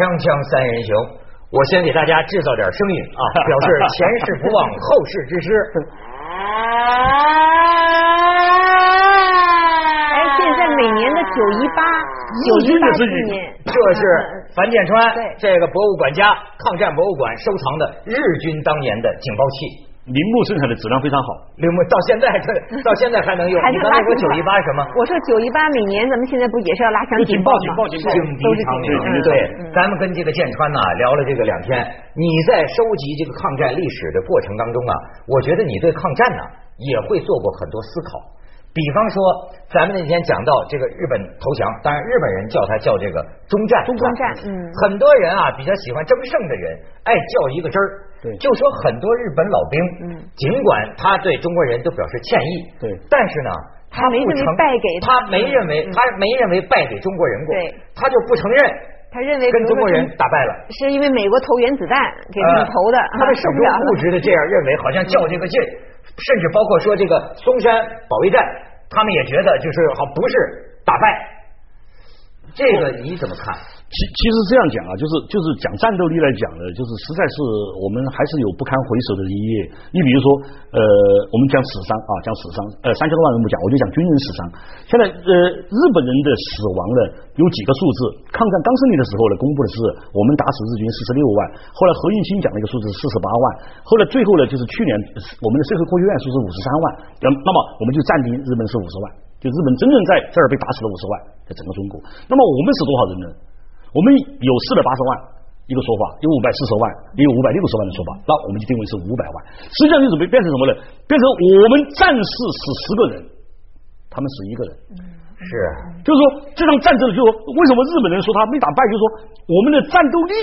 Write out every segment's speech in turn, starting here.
锵锵三人行，我先给大家制造点声音啊，表示前事不忘后事之师。哎，现在每年的九一八，九一八纪念，这是樊建川对这个博物馆家抗战博物馆收藏的日军当年的警报器。铃木生产的质量非常好，铃木到现在这 到现在还能用。还是你刚才说拉警报九一八什么？我说九一八每年咱们现在不也是要拉响警报吗？警报警报警笛长鸣警报。嗯对嗯，咱们跟这个建川呐聊了这个两天，你在收集这个抗战历史的过程当中啊，我觉得你对抗战呢也会做过很多思考。比方说，咱们那天讲到这个日本投降，当然日本人叫他叫这个中战，中战嗯很多人啊比较喜欢争胜的人，爱较一个真儿，对就说很多日本老兵，嗯尽管他对中国人都表示歉意，对但是呢。他他没认为败给他没认为嗯他没认为败给中国人过，对他就不承认他认为跟中国人打败了，是因为美国投原子弹给他们投的，呃他们 始终受不了了。固执的这样认为，好像较这个劲，甚至包括说这个松山保卫战，他们也觉得就是好不是打败，这个你怎么看？其其实这样讲啊，就是就是讲战斗力来讲呢，就是实在是我们还是有不堪回首的一页。你比如说，呃，我们讲死伤啊，讲死伤，呃，三千多万人不讲，我就讲军人死伤。现在呃，日本人的死亡呢有几个数字，抗战刚胜利的时候呢，公布的是我们打死日军四十六万，后来何应钦讲了一个数字四十八万，后来最后呢就是去年我们的社会科学院说是五十三万，那么那么我们就暂定日本是五十万，就日本真正在这儿被打死了五十万，在整个中国。那么我们是多少人呢？我们有四百八十万一个说法，有五百四十万，也有五百六十万的说法，那我们就定为是五百万。实际上就准备变成什么呢？变成我们战士死十个人，他们死一个人。是就是说这场战争，就是说为什么日本人说他没打败，就是说我们的战斗力，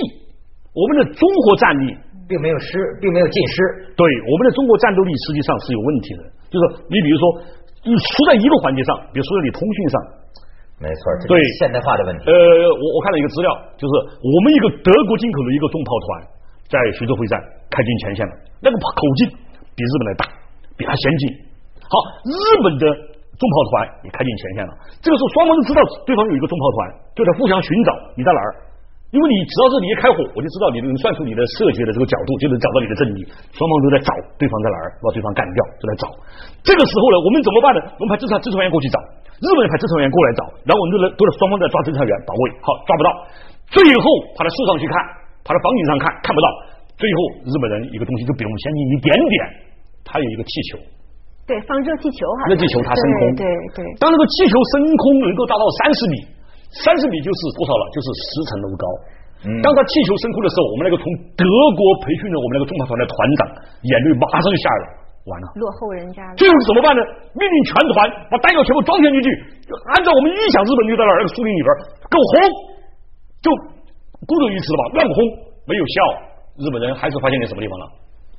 我们的综合战力，并没有失，并没有尽失，对我们的中国战斗力实际上是有问题的。就是你比如说，你输在一个环节上，比如说在你通讯上，没错，这对是现代化的问题。呃，我我看了一个资料，就是我们一个德国进口的一个重炮团在徐州会战开进前线了，那个口径比日本的大，比它先进。好，日本的重炮团也开进前线了，这个时候双方都知道对方有一个重炮团，就在互相寻找你在哪儿。因为你只要是你一开火，我就知道你能算出你的射击的这个角度，就能找到你的阵地。双方都在找对方在哪儿，把对方干掉，就在找。这个时候呢，我们怎么办呢？我们派侦察侦察员过去找，日本人派侦查员过来找，然后我们就来都是双方在抓侦查员保卫，好抓不到，最后跑到树上去看，跑到房顶上看看不到，最后日本人一个东西就比我们先进一点点，他有一个气球，对，放热气球哈。热气球它升空对对对。当那个气球升空能够达到三十米，三十米就是多少了？就是十层楼高。嗯当他气球升空的时候，我们那个从德国培训的我们那个中华团的团长眼泪马上就下来了，完了。落后人家了。最后是怎么办呢？命令全团把弹药全部装填进去，就按照我们预想，日本就在那儿那个树林里边给我轰，就孤注一掷了吧，乱轰没有效，日本人还是发现点什么地方了，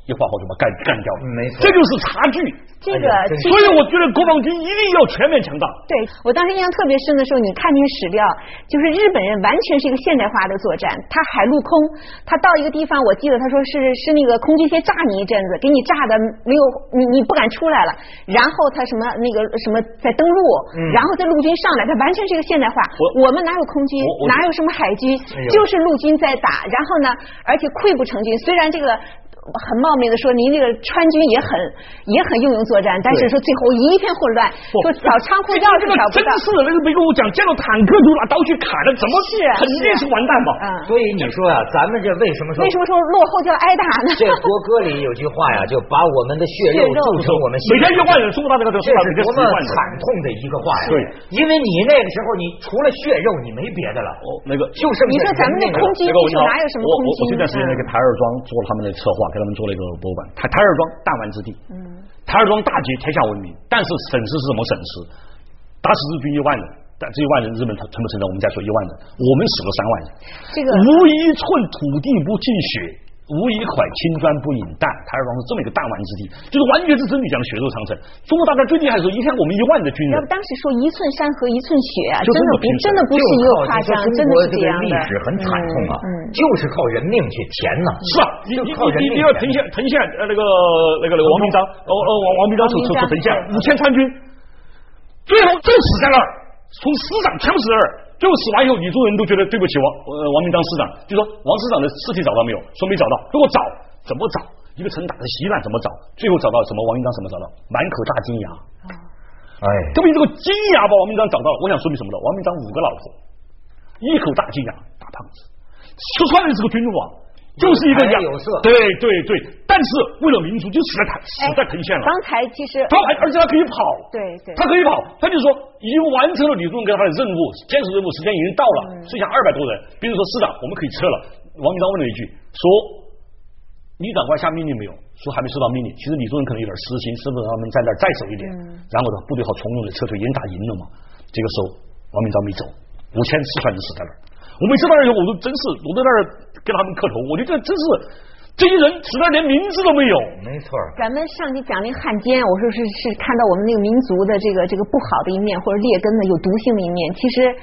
一发火就把干干掉了。没错这就是差距。这个所以我觉得国防军一定要全面强大。对我当时印象特别深的时候，你看那个史料，就是日本人完全是一个现代化的作战，他海陆空，他到一个地方，我记得他说是是那个空军先炸你一阵子，给你炸的没有你你不敢出来了，然后他什么那个什么再登陆，嗯然后再陆军上来，他完全是一个现代化。我我们哪有空军哪有什么海军哎，就是陆军在打，然后呢，而且溃不成军，虽然这个。很冒昧的说，您这个川军也很也很英勇作战，但是说最后一片混乱，说找仓库钥匙这个找不到。真是的，那个没跟我讲，见到坦克就拿刀去砍了，怎么是啊肯定是完蛋嘛。嗯，所以你说呀、咱们这为什么说为什么说落后就要挨打呢？这国歌里有句话呀，就把我们的血肉铸成我们心每天一万人，中国大这个这是多么。惨痛的一个话呀！对，因为你那个时候，你除了血肉，你没别的了，哦，那个就是你说咱们那空军哪有什么我我我空军？这段时间在给嗯台儿庄做他们的策划，给他们做了一个博物馆。台台儿庄弹丸之地，嗯，台儿庄大捷天下闻名，但是损失是什么损失？打死日军一万人，但这一万人日本他承不承认？我们再说一万人，我们死了三万人。这个无一寸土地不进血，无一块青砖不饮弹。台儿庄是这么一个弹丸之地，就是完全是真理讲的血肉长城。中国大战最厉害的时候，一天我们一万的军人要不，当时说一寸山河一寸血啊，就真的不真的不是一个夸张，真的是这样的。历史很惨痛啊，就是靠人命去填呐。是啊，你你你要藤县藤县呃那个那个那个王明章，哦哦王王明章出出出藤县五千川军，最后就死在那儿，从师长枪死那儿，最后死完以后，李宗仁都觉得对不起王呃王明章师长，就说王师长的尸体找到没有？说没找到。如果找，怎么找？一个城打的稀烂，怎么找？最后找到什么？王明章什么找到？满口大金牙。哎，特别这个金牙把王明章找到了，我想说明什么呢？王明章五个老婆，一口大金牙，大胖子，四川人是个军王。就是一个有色，对对对，但是为了民族就死在死在藤县了。刚才其实他还而且他可以跑，对对，他可以跑，他就说已经完成了李宗仁给他的任务，坚守任务时间已经到了，剩下二百多人。比如说市长，我们可以撤了。王明章问了一句，说李长官下命令没有？说还没收到命令。其实李宗仁可能有点私心，是不是他们在那儿再守一点，然后呢部队好从容的撤退，已经打赢了嘛。这个时候王明章没走，五千四川人死在那儿。我每次到那儿以后，我都真是我在那儿给他们磕头，我觉得真是这些人实在连名字都没有。没错。咱们上集讲那个汉奸，我说是是看到我们那个民族的这个这个不好的一面，或者劣根的有毒性的一面。其实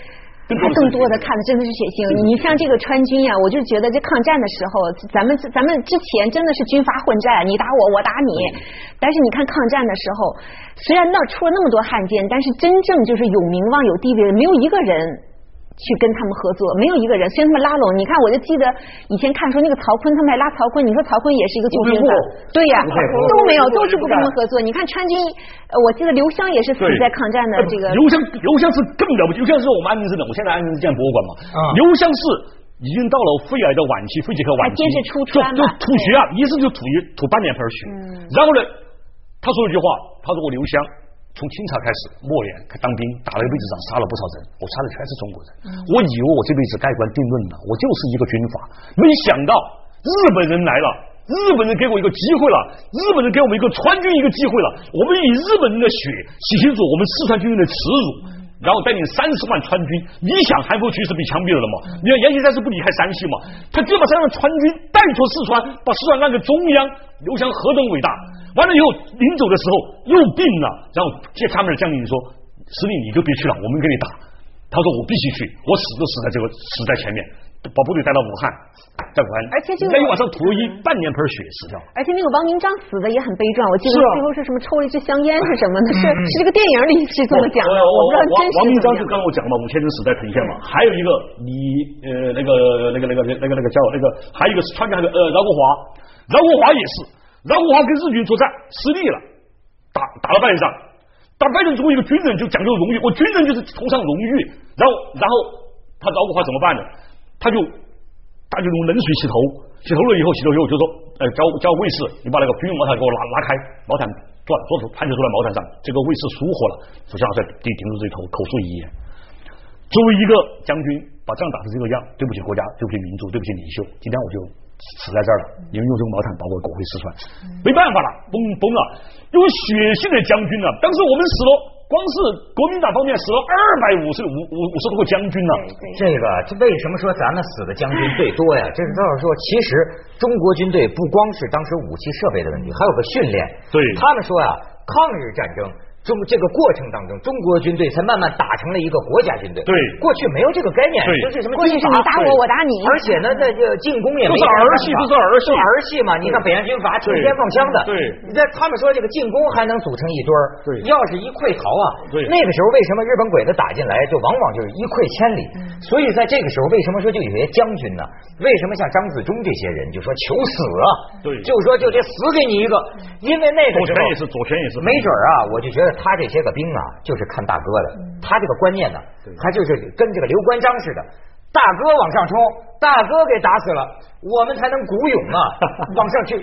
还更多的看的真的是血腥。你像这个川军呀，我就觉得这抗战的时候，咱们咱们之前真的是军阀混战，你打我，我打你。但是你看抗战的时候，虽然那出了那么多汉奸，但是真正就是有名望、有地位的，没有一个人。去跟他们合作，没有一个人，虽然他们拉拢。你看，我就记得以前看说那个曹锟，他们还拉曹锟。你说曹锟也是一个救军的，对呀，都没有，都是不跟他们合作。你看川军，我记得刘湘也是死在抗战的这个。刘湘，刘湘是更了不起。刘湘是我们安宁市的，我现在安宁市建博物馆嘛。刘湘是已经到了肺癌的晚期，肺结核晚期，坚持出川就吐血啊，一次就吐一吐半脸盆血。然后呢，他说一句话，他说我刘湘。从清朝开始，莫言当兵，打了一辈子仗，杀了不少人。我杀的全是中国人。我以为我这辈子盖棺定论了，我就是一个军阀。没想到日本人来了，日本人给我一个机会了，日本人给我们一个川军一个机会了。我们以日本人的血洗清楚我们四川军人的耻辱，然后带领三十万川军。你想韩复榘是被枪毙了的吗？你看阎锡山是不离开山西嘛？他就把三万川军带出四川，把四川让给中央。刘翔何等伟大！完了以后，临走的时候又病了，然后接他们的将领说：“司令你就别去了，我们给你打。”他说：“我必须去，我死都死在这个死在前面，把部队带到武汉，在武汉，而且就在一晚上吐了一半年盆血死掉。而且那个王明章死的也很悲壮，我记得最后是什么抽了一支香烟是什么的？是是这个电影里是这么讲的，我不知道真实。王明章就刚我讲嘛，五千人死在藤县嘛，还有一个李呃那个那个那个那个那个叫那个还有一个川军还有呃饶国华，饶国华也是。饶国华跟日军作战失利了，打打了败仗，打败仗之后一个军人就讲究荣誉，我军人就是崇尚荣誉，然后然后他饶国华怎么办呢？他就他就用冷水洗头，洗头了以后洗头以后就说，呃叫叫卫士，你把那个军用毛毯给我拉拉开，毛毯转做出盘着坐在毛毯上，这个卫士舒活了，俯下在地顶住这头口述遗言。作为一个将军，把仗打成这个样，对不起国家，对不起民族，对不起领袖，今天我就。死在这儿了，因为用这个毛毯把我裹回四川，没办法了，崩崩了，有血性的将军呢。当时我们死了，光是国民党方面死了二百五十五五五十多个将军呢。这个，这为什么说咱们死的将军最多呀？这是倒是说，其实中国军队不光是当时武器设备的问题，还有个训练。对，他们说呀，抗日战争。中这个过程当中，中国军队才慢慢打成了一个国家军队。对，过去没有这个概念，就是什么过去是你打我，我打你。而且呢，这个进攻也没是儿戏，都是儿戏，儿戏嘛。你看北洋军阀成天放枪的，对。那他们说这个进攻还能组成一堆儿，对。要是一溃逃啊，对。那个时候为什么日本鬼子打进来就往往就是一溃千里？所以在这个时候，为什么说就有些将军呢？为什么像张自忠这些人就说求死啊？对，就说就得死给你一个，因为那个左权也是左权也是，没准啊，我就觉得他这些个兵。啊，就是看大哥的，他这个观念呢，他就是跟这个刘关张似的，大哥往上冲，大哥给打死了，我们才能鼓勇啊，往上去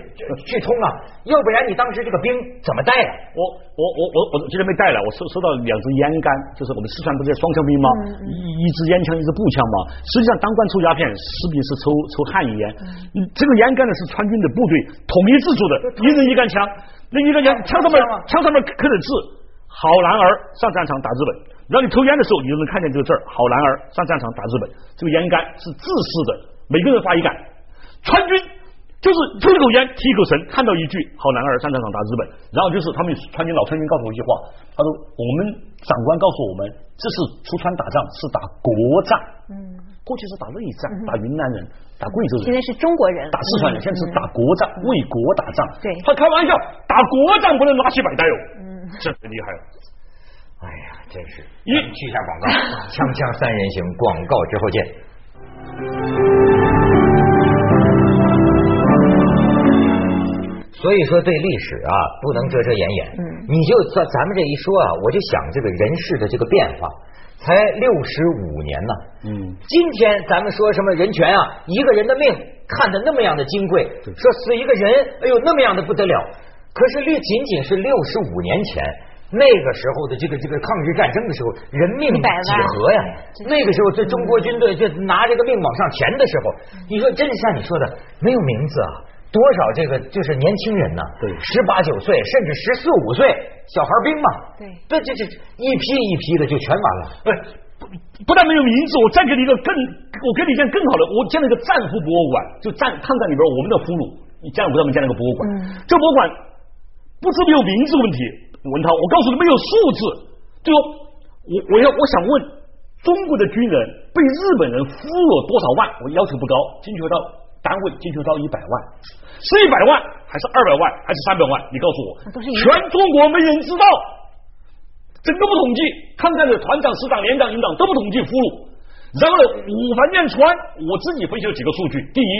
去冲啊，要不然你当时这个兵怎么带啊？我我我我我今天没带了，我收收到两支烟杆，就是我们四川不是双枪兵吗？一一支烟枪，一支步枪嘛。实际上当官抽鸦片，士兵是抽抽旱烟，这个烟杆呢是川军的部队统一制作的，一人一杆枪，那一个枪枪上面枪上面刻着字。好男儿上战场打日本，让你抽烟的时候，你就能看见这个字儿。好男儿上战场打日本，这个烟杆是自私的，每个人发一杆。川军就是抽一口烟，提一口神，看到一句“好男儿上战场打日本”，然后就是他们川军老川军告诉我一句话，他说：“我们长官告诉我们，这是出川打仗是打国战，嗯，过去是打内战，打云南人，打贵州人，现在是中国人打四川人，现在是打国战，为国打仗。对，他开玩笑，打国战不能拿起摆带哦。”这太厉害了！哎呀，真是！一去一下广告，锵锵三人行，广告之后见。所以说，对历史啊，不能遮遮掩掩。嗯你就咱咱们这一说啊，我就想这个人事的这个变化，才六十五年呢。嗯，今天咱们说什么人权啊，一个人的命看得那么样的金贵，说死一个人，哎呦那么样的不得了。可是略仅仅是六十五年前。那个时候的这个这个抗日战争的时候，人命几何呀？那个时候，这中国军队就拿这个命往上填的时候，你说真是像你说的，没有名字啊，多少这个就是年轻人呐，对十八九岁甚至十四五岁小孩兵嘛，对这这这一批一批的就全完了。哎，不不但没有名字，我再给你一个更，我给你一件更好的，我建了一个战俘博物馆，就战抗战里边我们的俘虏，你江不他们建了个博物馆，嗯这博物馆不是没有名字问题，文涛，我告诉你没有数字，就说我我要我想问中国的军人被日本人俘虏多少万？我要求不高，精确到单位精确到一百万，是一百万还是二百万还是三百万？你告诉我全中国没人知道。整个不统计，抗战的团长、师长、连长、营长都不统计俘虏。然后呢，五环面川，我自己分析了几个数据。第一，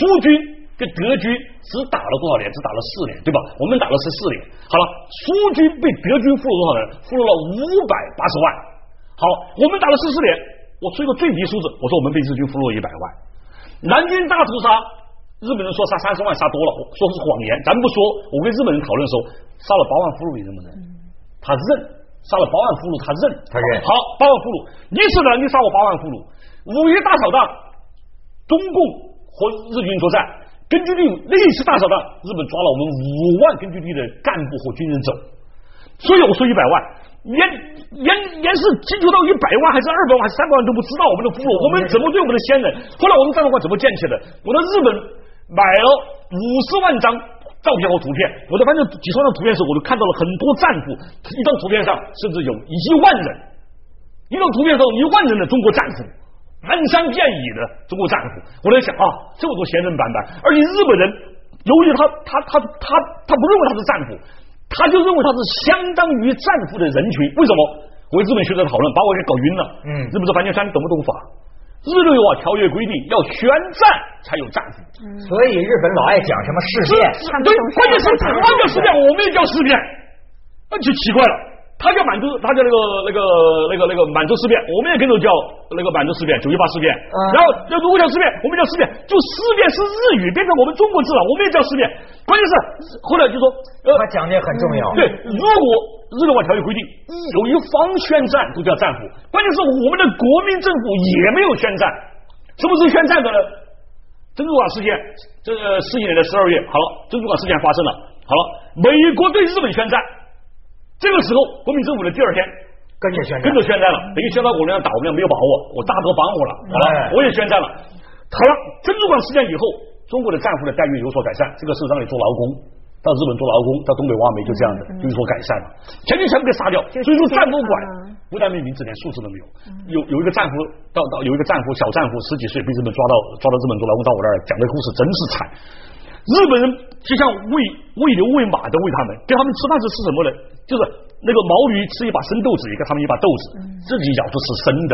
苏军跟德军只打了多少年？只打了四年，对吧？我们打了十四年。好了，苏军被德军俘虏多少人？俘虏了五百八十万。好，我们打了十四年，我出一个最低数字，我说我们被日军俘虏一百万。南京大屠杀，日本人说杀三十万杀多了，说是谎言，咱不说。我跟日本人讨论的时候，杀了八万俘虏，你认不认？他认，杀了八万俘虏，他认，他认好，八万俘虏，你是南京杀我八万俘虏，五一大扫荡，中共和日军作战，根据地那一次大扫荡，日本抓了我们五万根据地的干部和军人走，所以我说一百万，连连连是精确到一百万还是二百万还是三百万都不知道我们的俘虏，我们怎么对我们的先人？后来我们战斗馆怎么建起的？我到日本买了五十万张照片和图片，我在翻这几十万张图片的时候，我就看到了很多战俘，一张图片上甚至有一万人，一张图片上有一万人的中国战俘。漫山遍野的中国战俘，我在想啊，这么多闲人板板，而且日本人由于他他他他他不认为他是战俘，他就认为他是相当于战俘的人群。为什么？我跟日本学者讨论，把我给搞晕了。嗯日本说樊建山懂不懂法？日内瓦条约规定要宣战才有战俘，所以日本老爱讲什么事变，对关键是他叫事变，我们也叫事变，那就奇怪了。他叫满洲，他叫那个那个那个那个满洲事变，我们也跟着叫那个满洲事变、九一八事变。然后要如果叫事变，我们叫事变，就事变是日语变成我们中国字了，我们也叫事变。关键是后来就说，呃，他讲的很重要。对，如果日内瓦条约规定有一方宣战都叫战俘，关键是我们的国民政府也没有宣战，什么时候宣战的呢？珍珠港事件，这个四一年的十二月，好了，珍珠港事件发生了，好了，美国对日本宣战，这个时候国民政府的第二天跟着宣战跟着宣战了，等于宣战我们俩打我们俩没有把握，我大哥帮我了，好了，哎我也宣战了。好了，珍珠港事件以后，中国的战俘的待遇有所改善，这个是让你做劳工，到日本做劳工，到东北挖煤就这样的，有所改善了。前面全部给杀掉，所以说战俘馆嗯不但没名字，连数字都没有。有有一个战俘到到有一个战俘小战俘十几岁被日本抓到抓到日本做劳工到我这儿讲的故事真是惨。日本人就像喂喂牛喂马的喂他们，给他们吃饭是吃什么呢？就是那个毛驴吃一把生豆子，也给他们一把豆子，自己咬着是生的，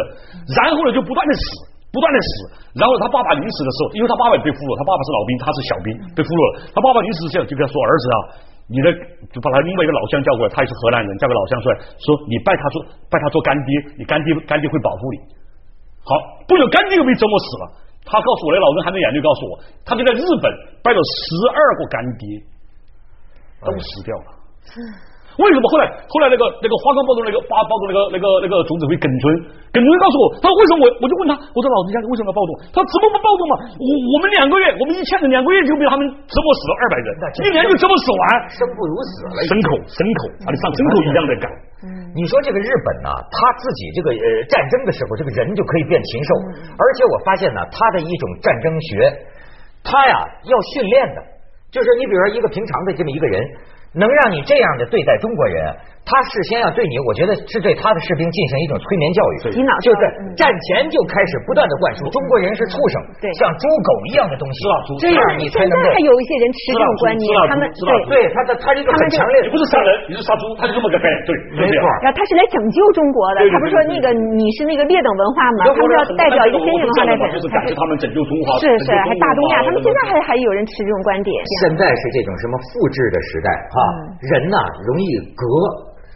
然后呢就不断的死，不断的死，然后他爸爸临死的时候，因为他爸爸也被俘虏，他爸爸是老兵，他是小兵，被俘虏了，他爸爸临死之前就跟他说：“儿子啊，你的就把他另外一个老乡叫过来，他也是河南人，叫个老乡出来说，你拜他做拜他做干爹，你干爹干爹会保护你。”好，不久干爹又被折磨死了。他告诉我，那老人含着眼泪告诉我，他就在日本拜了十二个干爹，都死掉了。为什么后来后来那个那个花岗暴动那个发暴动那个那个那个总指挥耿尊，耿尊告诉我，他说为什么我我就问他，我说老子家为什么要暴动？他说怎么不暴动嘛？我我们两个月，我们一千人两个月就被他们折磨死了二百人，一年就折磨死完，生不如死了。牲口牲口，啊，你像牲口一样的干。你说这个日本呢，他自己这个呃战争的时候，这个人就可以变禽兽，而且我发现呢，他的一种战争学，他呀要训练的，就是你比如说一个平常的这么一个人，能让你这样的对待中国人，他事先要对你，我觉得是对他的士兵进行一种催眠教育，洗脑就是嗯。战前就开始不断的灌输中国人是畜生对，像猪狗一样的东西。这样你才能够现在还有一些人持这种观念，他们对。对他的他是一个很强烈你不是杀人，你是杀猪，他就这么个概念，对，没错。然后他是来拯救中国的，他不是说那个你是那个劣等文化吗？他们要代表一个先进文化来就是拯，感谢他们拯救中华，是是，还大东亚，他们现在还还有人持这种观点。现在是这种什么复制的时代哈，人呐容易隔。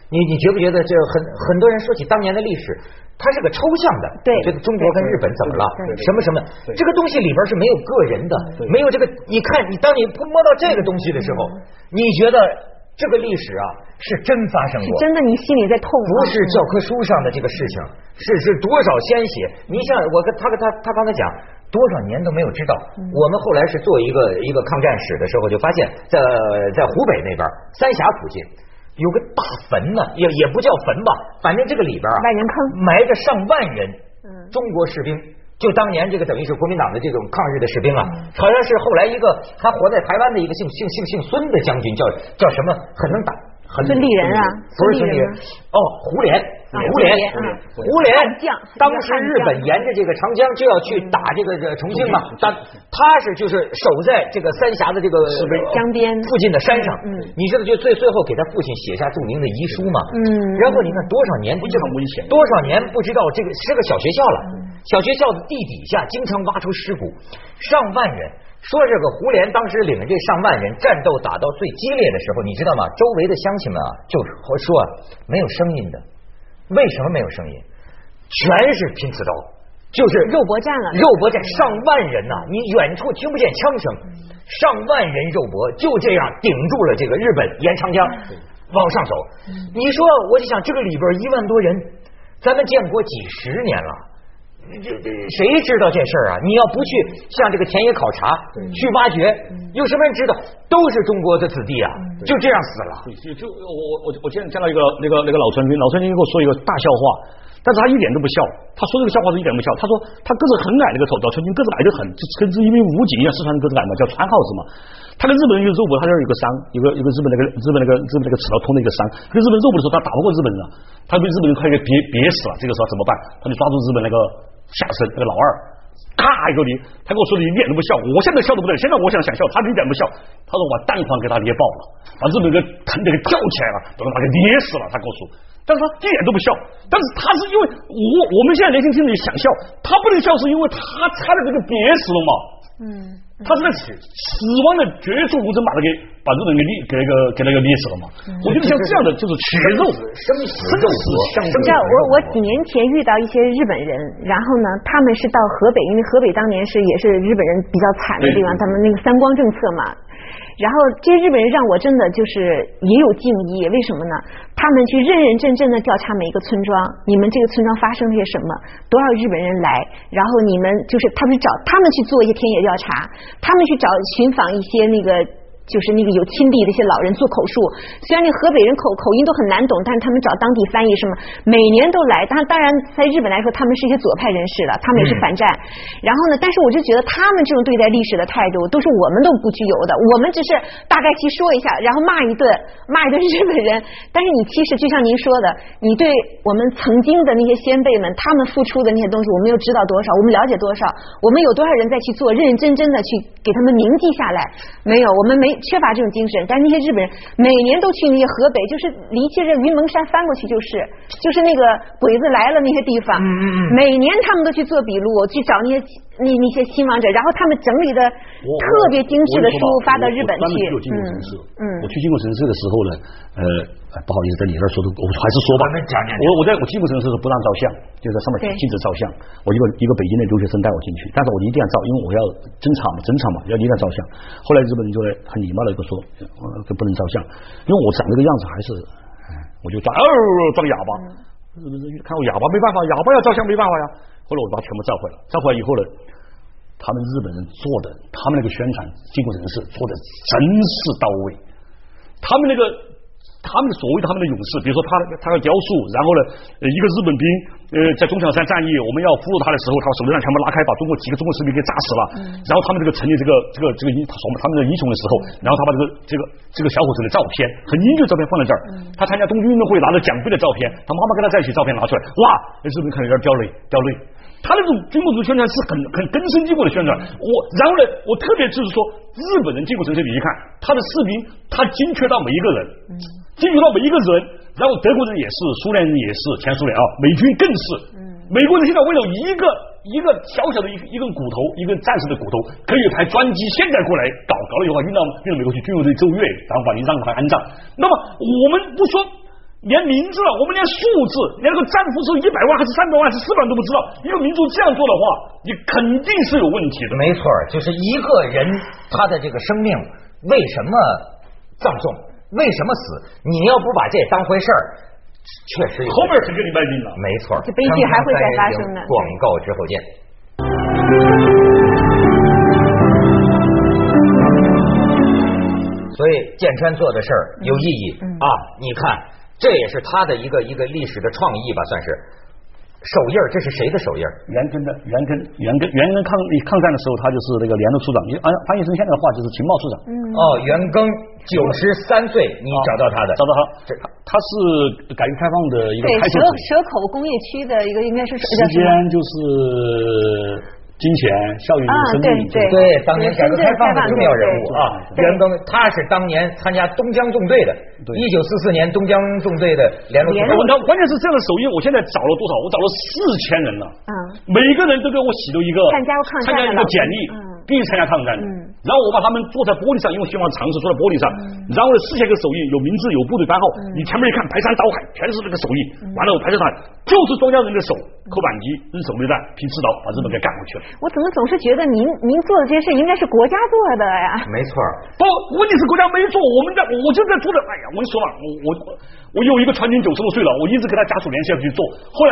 你你觉不觉得这很很多人说起当年的历史，它是个抽象的，对觉得中国跟日本怎么了对，什么什么，这个东西里边是没有个人的，没有这个。你看，你当你摸到这个东西的时候，你觉得这个历史啊是真发生过，是真的，你心里在痛啊。不是教科书上的这个事情，是是多少鲜血？你像我跟他跟他他刚才讲，多少年都没有知道。我们后来是做一个一个抗战史的时候，就发现，在在湖北那边三峡附近有个大坟呢，也也不叫坟吧，反正这个里边啊万人坑。埋着上万人嗯。中国士兵。就当年这个等于是国民党的这种抗日的士兵啊，嗯。好像是后来一个还活在台湾的一个姓姓姓姓孙的将军，叫叫什么，很能打，很孙立人啊不是孙立人。哦，胡琏，啊胡连，胡琏悍将，当时日本沿着这个长江就要去打这个这重庆嘛，但他是就是守在这个三峡的这个江边附近的山上，嗯。你知道就最最后给他父亲写下著名的遗书嘛，嗯。然后你看多少年不知道危险。多少年不知道这个是个小学校了，小学校的地底下经常挖出尸骨，上万人。说这个胡琏当时领着这上万人战斗打到最激烈的时候，你知道吗？周围的乡亲们啊，就说啊，没有声音的，为什么没有声音？全是拼刺刀，就是肉搏战了肉搏战上万人呐、你远处听不见枪声，上万人肉搏就这样顶住了这个日本沿长江往上走。你说，我就想这个里边一万多人，咱们建国几十年了。这这谁知道这事儿啊？你要不去向这个田野考察去挖掘，有什么人知道？都是中国的子弟啊，就这样死了。就就我我我见见到一个那个那个老川军，老川军给我说一个大笑话，但是他一点都不笑。他说这个笑话是一点都不笑。他说他个子很矮，那个老川军个子矮得很，就跟一米五几一样，四川人个子矮嘛，叫川耗子嘛。他跟日本人有肉搏，他这儿有个伤，有个有个日本那个日本那个日本那个刺刀捅的一个伤。跟日本肉搏的时候，他打不过日本人啊，他被日本人快给憋憋死了。这个时候怎么办？他就抓住日本那个下身那个老二，咔一个你，他跟我说的一点都不笑，我现在笑都不对，现在我想想笑，他一点不笑。他说我把弹簧给他捏爆了，把日本人疼的给跳起来了，都把他给捏死了。他跟我说，但是他一点都不笑，但是他是因为我我们现在年轻听众想笑，他不能笑是因为他差点这个憋死了嘛。嗯，他是在死死亡的绝处无争把他给把日本人给捏给那个给那个捏死了嘛。我觉得像这样的就是血肉生死肉搏相你知道我我几年前遇到一些日本人，然后呢，他们是到河北，因为河北当年是也是日本人比较惨的地方，对他们那个三光政策嘛。然后这些日本人让我真的就是也有敬意，为什么呢？他们去认认真真的调查每一个村庄，你们这个村庄发生了些什么，多少日本人来，然后你们就是他们找他们去做一些田野调查，他们去找寻访一些那个。就是那个有亲历的一些老人做口述，虽然那河北人口口音都很难懂，但是他们找当地翻译什么，每年都来。当当然，在日本来说，他们是一些左派人士了，他们也是反战。然后呢，但是我就觉得他们这种对待历史的态度，都是我们都不具有的。我们只是大概去说一下，然后骂一顿，骂一顿日本人。但是你其实就像您说的，你对我们曾经的那些先辈们，他们付出的那些东西，我们又知道多少，我们了解多少，我们有多少人在去做，认认真真的去给他们铭记下来？没有，我们没缺乏这种精神。但是那些日本人每年都去那些河北，就是离这个云蒙山翻过去就是，就是那个鬼子来了那些地方，每年他们都去做笔录，去找那些那那些亲亡者，然后他们整理的我特别精致的书发到日本去我去过靖国城市，嗯嗯我去金国城市的时候呢，呃，哎不好意思，在你那儿说的，我还是说吧。我我在我靖国城市是不让照相，就在上面禁止照相。我一个一个北京的留学生带我进去，但是我一定要照，因为我要侦查嘛，侦查嘛，要一定要照相。后来日本人就来很礼貌的跟我说，呃，不能照相，因为我长这个样子还是，哎我就装哦装哑巴。日本人看我哑巴没办法，哑巴要照相没办法呀。后来我把他全部照回来，照回来以后呢，他们日本人做的，他们那个宣传经过人事做的真是到位。他们那个，他们所谓他们的勇士，比如说他他要雕塑，然后呢，一个日本兵呃在中条山战役，我们要俘虏他的时候，他手榴弹全部拉开，把中国几个中国士兵给炸死了。然后他们这个成立这个这个这个英他他们的英雄的时候，然后他把这个这个这个小伙子的照片，很英俊的照片放在这儿，他参加东京运动会拿着奖杯的照片，他妈妈跟他在一起照片拿出来，哇，日本看有点掉泪掉泪。他那种军国主义宣传是很很根深蒂固的宣传。我然后呢，我特别就是说，日本人进过城市里一看，他的士兵他精确到每一个人，精确到每一个人。然后德国人也是，苏联人也是，前苏联啊，美军更是。美国人现在为了一个一个小小的一一根骨头，一根战士的骨头，可以派专机现在过来搞，搞了以后运到运到美国去，军用队奏乐，然后把你让他安葬。那么我们不说。连名字，我们连数字，连那个战俘是一百万还是三百万还是四百万都不知道。一个民族这样做的话，你肯定是有问题的。没错，就是一个人他的这个生命为什么葬送，为什么死？你要不把这当回事儿，确实有后面肯定你卖命了。没错，这悲剧还会再发生的。广告之后见。所以建川做的事儿有意义啊！你看。这也是他的一个一个历史的创意吧，算是手印这是谁的手印袁庚的，袁庚，袁庚，袁庚抗抗战的时候，他就是那个联络处长。你按潘医生现在的话，就是情报处长。嗯。哦，袁庚九十三岁，你找到他的？找到他。这他是改革开放的一个开拓者。蛇口工业区的一个，应该是时间就是。金钱、效益、生命，对对，当年改革开放的重要人物啊，袁庚，他是当年参加东江纵队的，一九四四年东江纵队的联络。我他关键是这样的手印，我现在找了多少？我找了四千人了，嗯，每个人都给我写了一个参加抗战参加一个简历，必须参加抗战。然后我把他们坐在玻璃上，因为希望尝试坐在玻璃上。然后呢，四千个手印，有名字，有部队番号。你前面一看，排山倒海，全是这个手印。完了，我排山倒海，就是庄稼人的手，扣扳机，扔手榴弹，拼刺刀，把日本给赶回去了。我怎么总是觉得您您做的这些事应该是国家做的呀？没错，不，问题是国家没做，我们在，我就在做的。哎呀，我跟你说嘛，我我我有一个传军九十多岁了，我一直跟他家属联系要去做。后来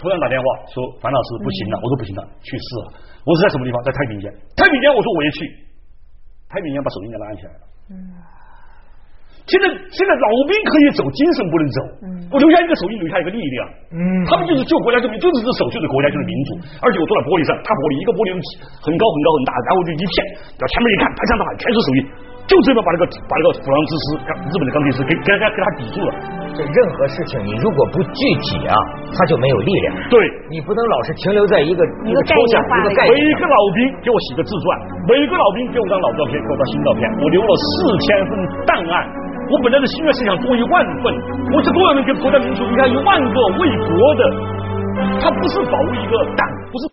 突然打电话说，樊老师不行了，我说不行了，去世了。我是在什么地方？在太平间。太平间，我说我也去。太平洋把手印给拉起来了。嗯。现在现在老兵可以走，精神不能走。嗯。我留下一个手印，留下一个力量。嗯。他们就是救国家救民，就是这手，就是国家，就是民族。而且我坐在玻璃上，大玻璃，一个玻璃很高很高很大，然后就一片，到前面一看，排山倒海，全是手印，就这么把那个把那个弗朗兹斯，日本的钢铁师给给他给他抵住了。这任何事情，你如果不具体啊，他就没有力量。对，你不能老是停留在一个一个抽象一个概念。每个老兵给我写个自传，每个老兵给我张老照片，给我张新照片。我留了四千份档案。我本来的心愿是想多一万份。我是多少人给国家民族？你看一万个为国的，他不是保卫一个党，不是。